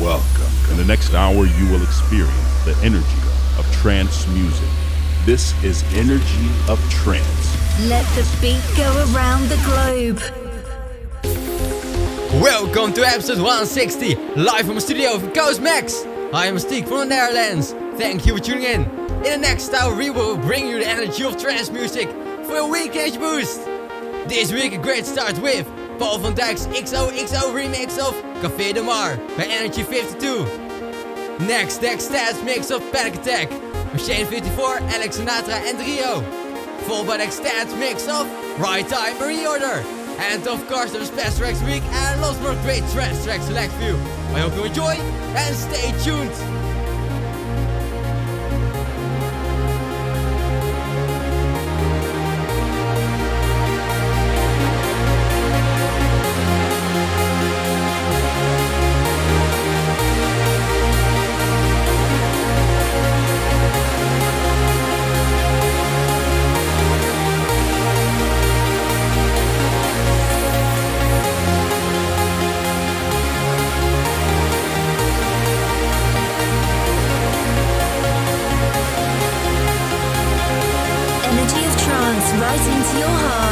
Welcome. In the next hour, you will experience the energy of trance music. This is Energy of Trance. Let the beat go around the globe. Welcome to episode 160, live from the studio of Coast Max. I am BastiQ from the Netherlands. Thank you for tuning in. In the next hour, we will bring you the energy of trance music for a weekend boost. This week, a great start with Paul van Dyk's XOXO remix of Café de Mar by Energy 52. Next, next stats mix of Panic Attack, Machine 54, Alex Sinatra and Rio. Followed by the stats mix of Right Time Reorder. And of course, there's best tracks week and lots more great trance tracks select you. I hope you enjoy and stay tuned. 友好。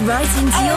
Right into your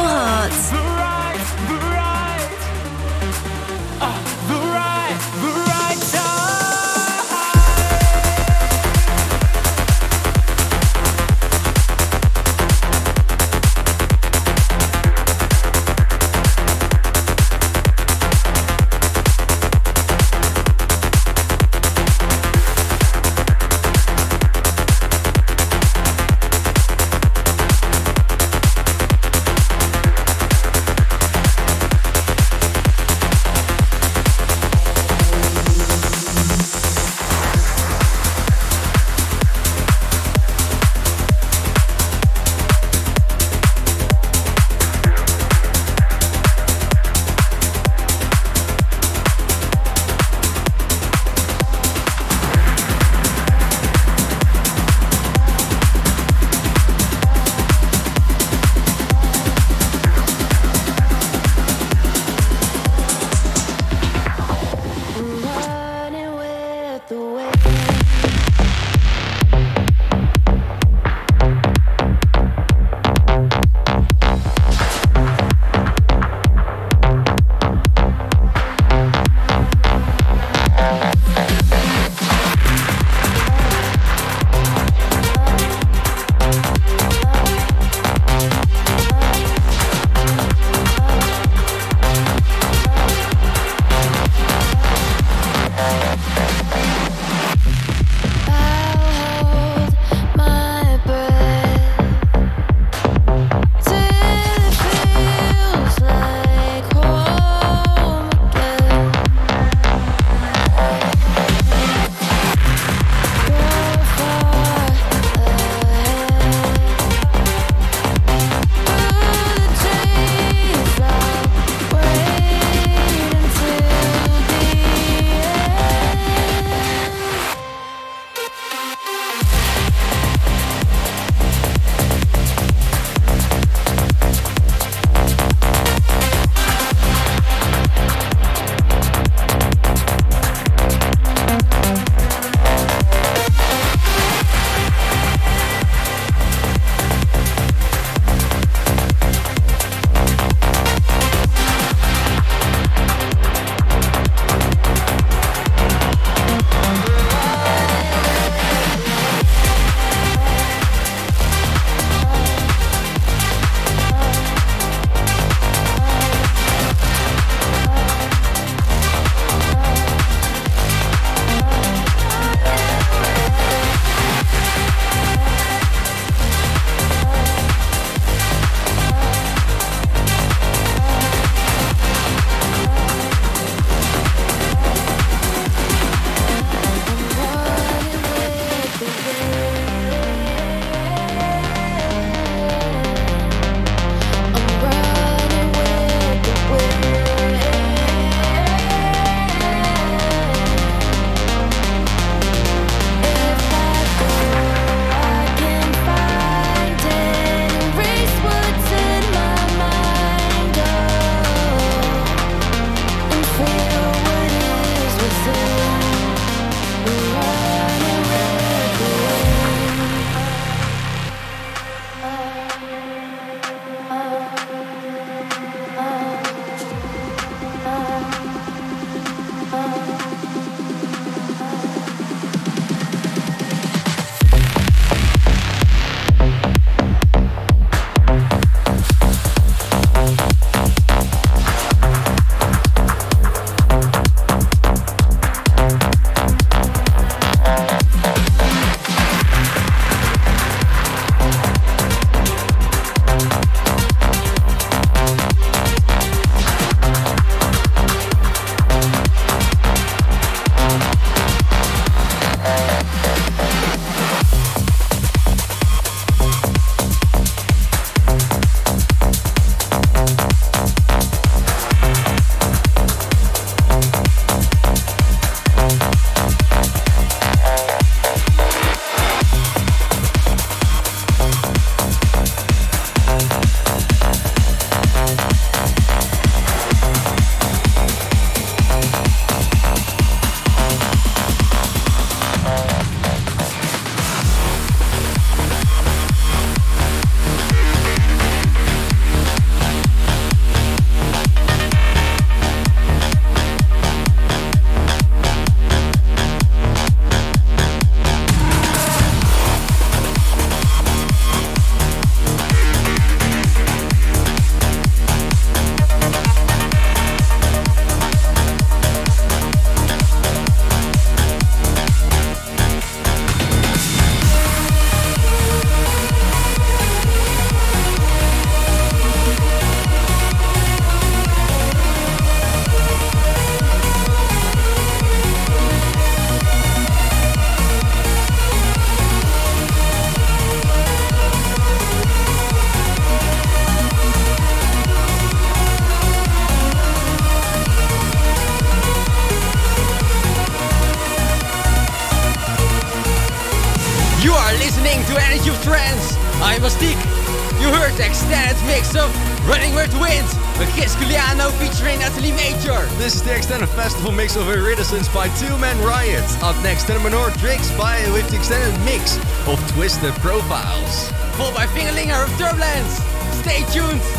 festival mix of Iridescence by Two Man Riot. Up next, Tulamorndricks by with extended mix of Twisted Profiles. Followed by Fingerlinger of Turbulence. Stay tuned.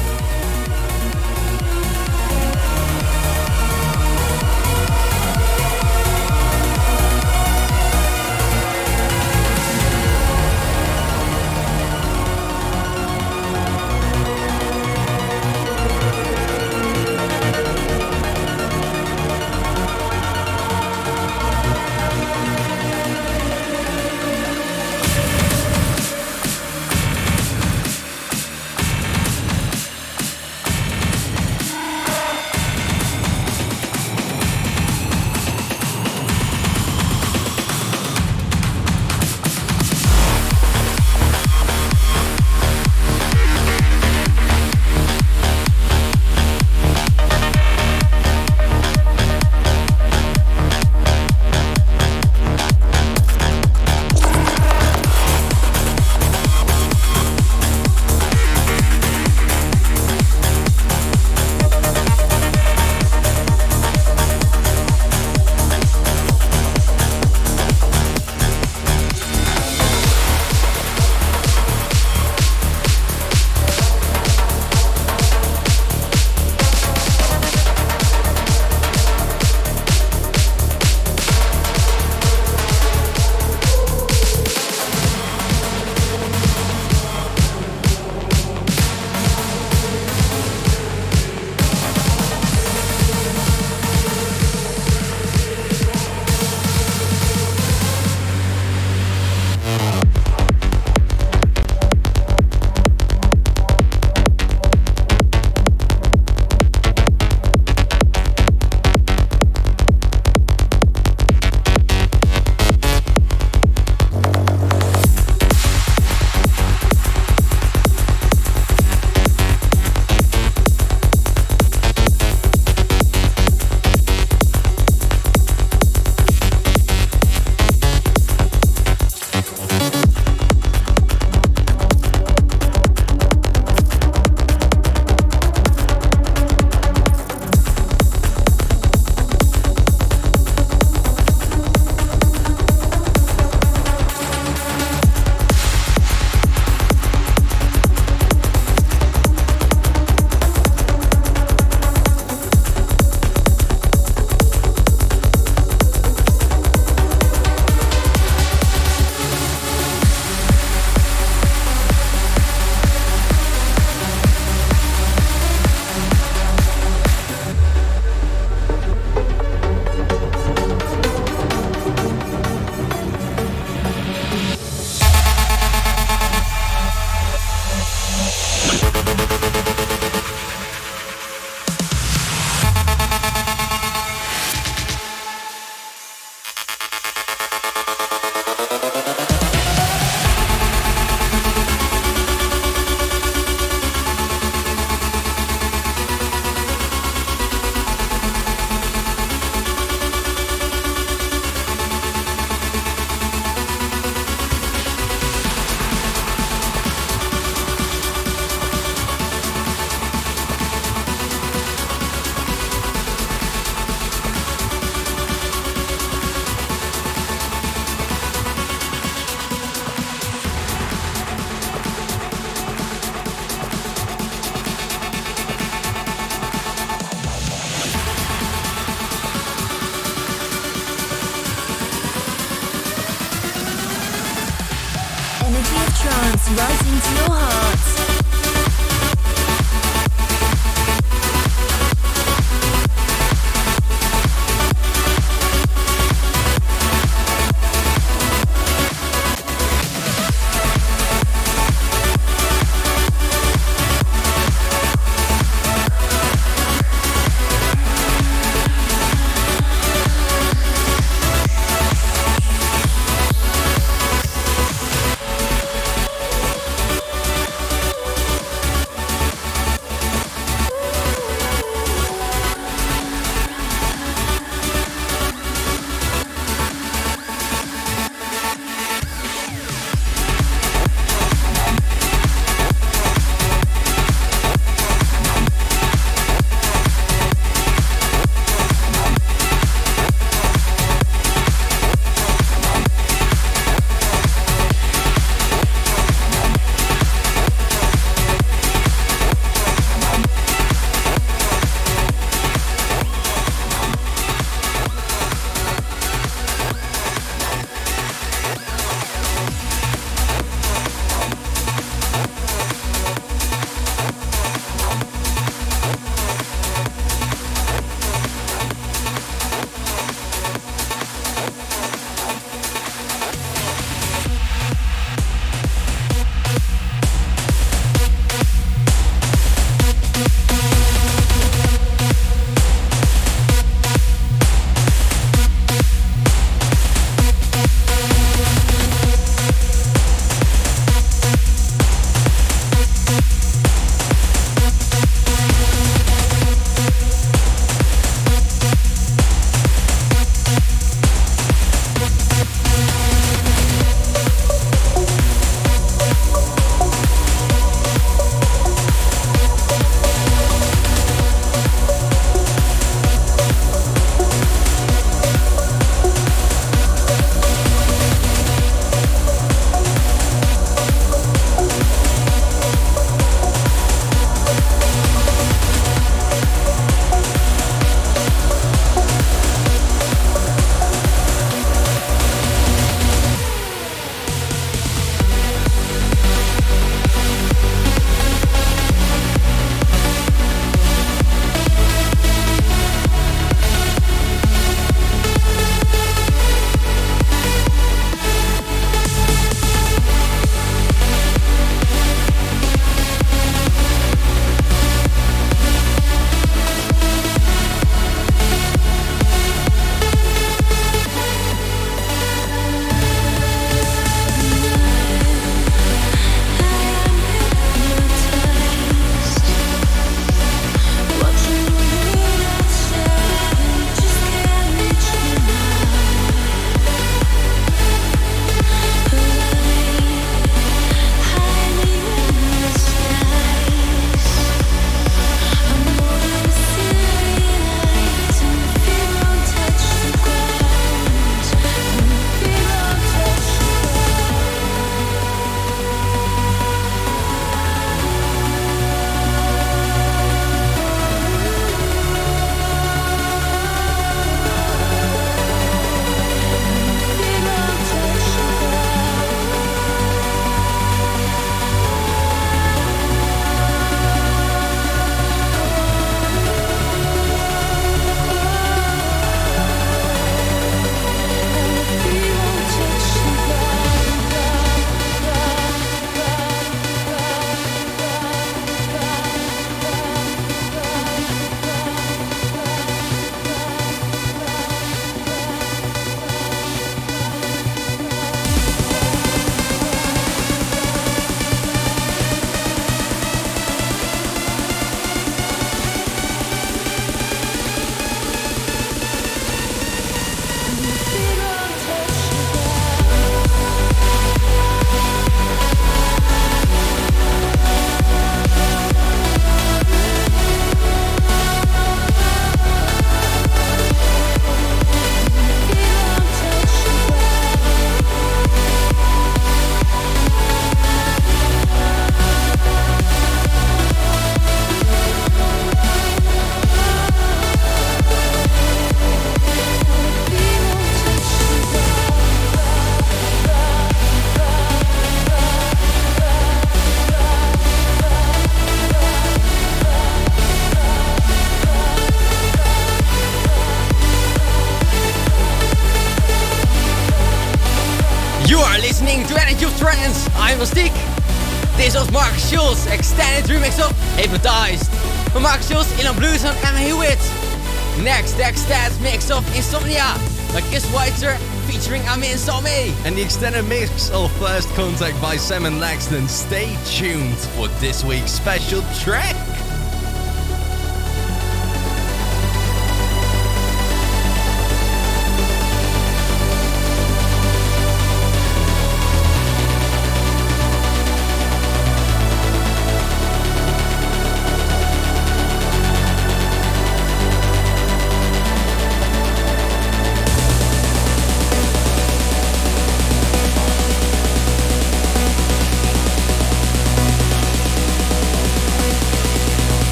Insomnia by Chris Schweizer featuring Amin Salmee. And the extended mix of First Contact by Sam and Laxton. Stay tuned for this week's special track.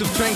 Extended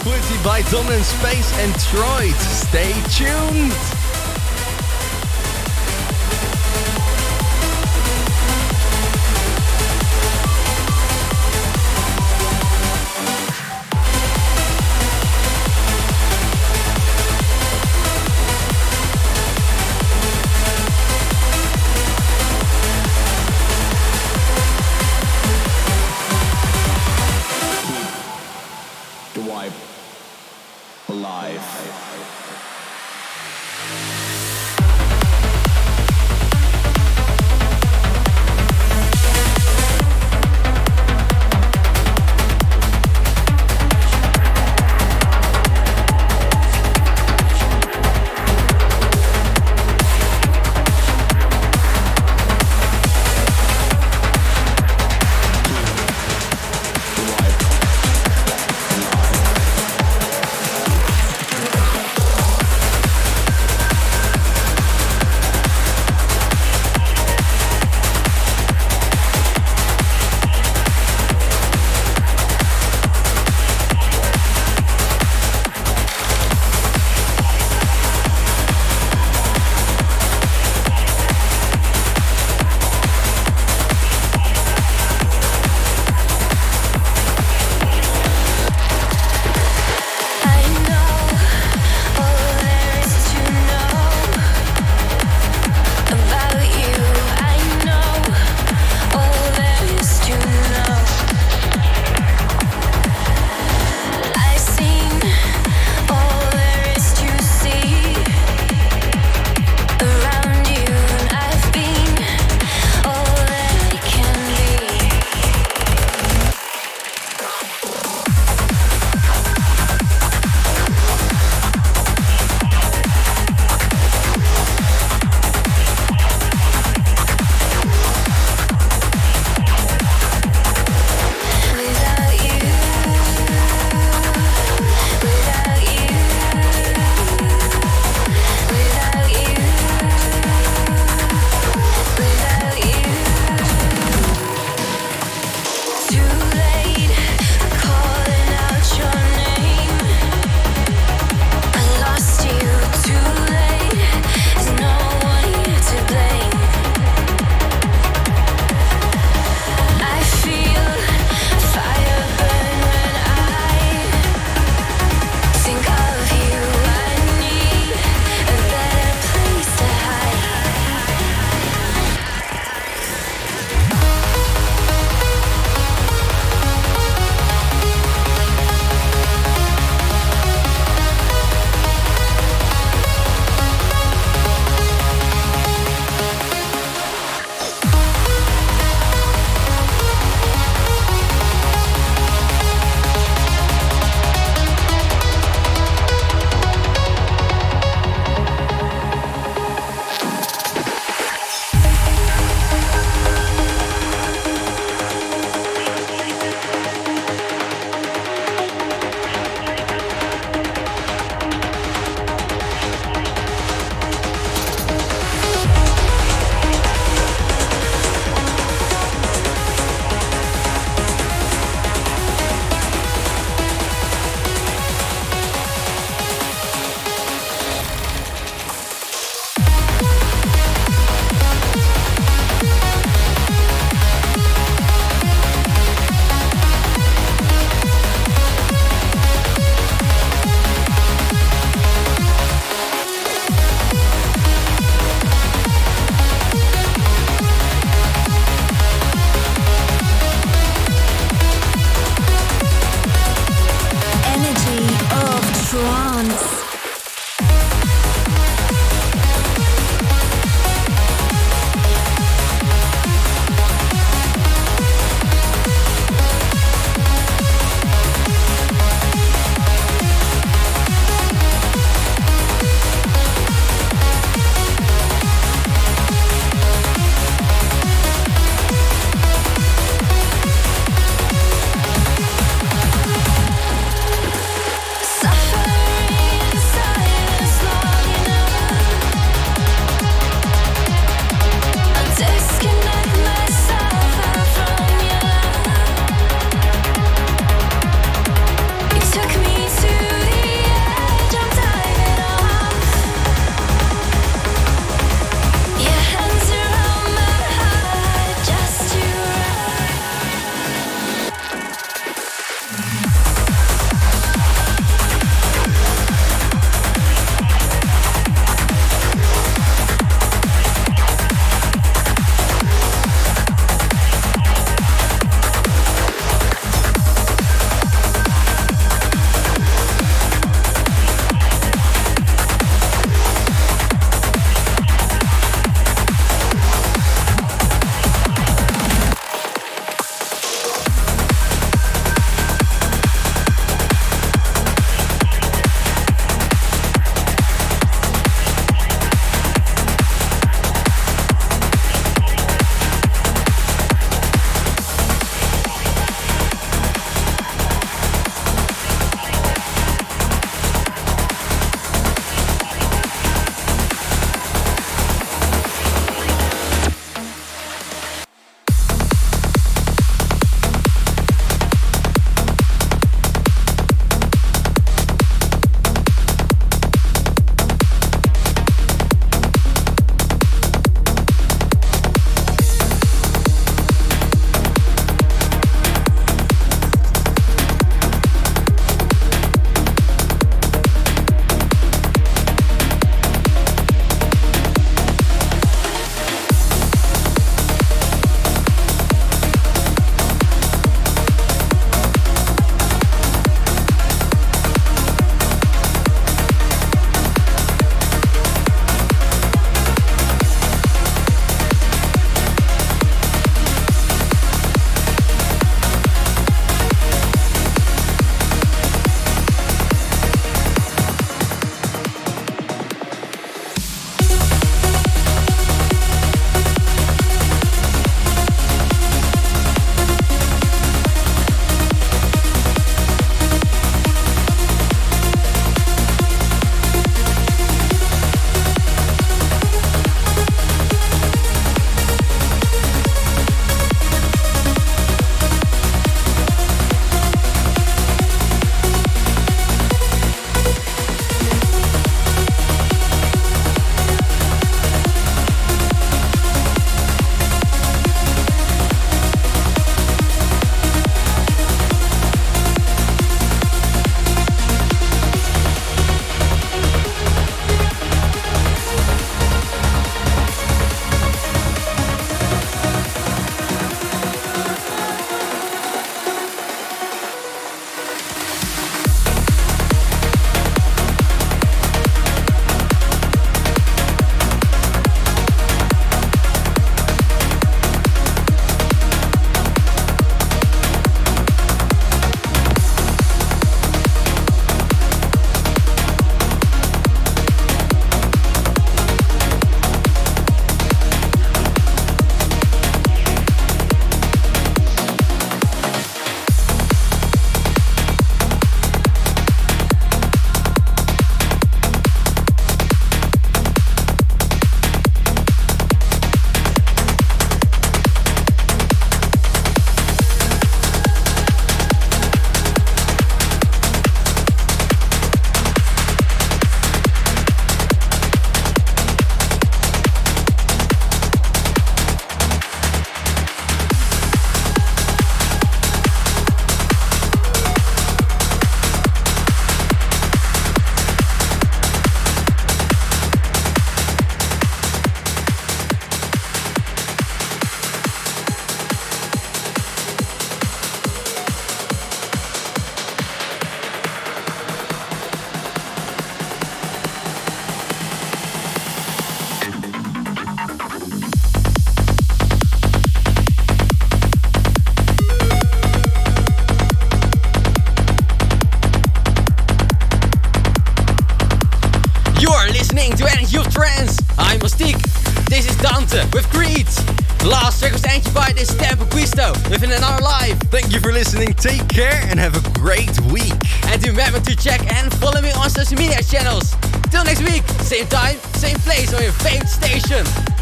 Thank you for listening. Take care and have a great week. And remember to check and follow me on social media channels. Till next week, same time, same place on your favorite station.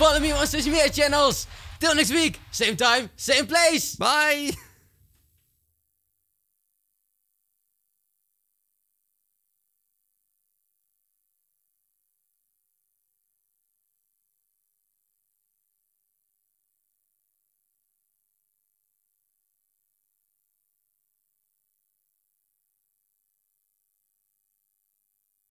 Follow me on social media channels. Till next week, same time, same place. Bye.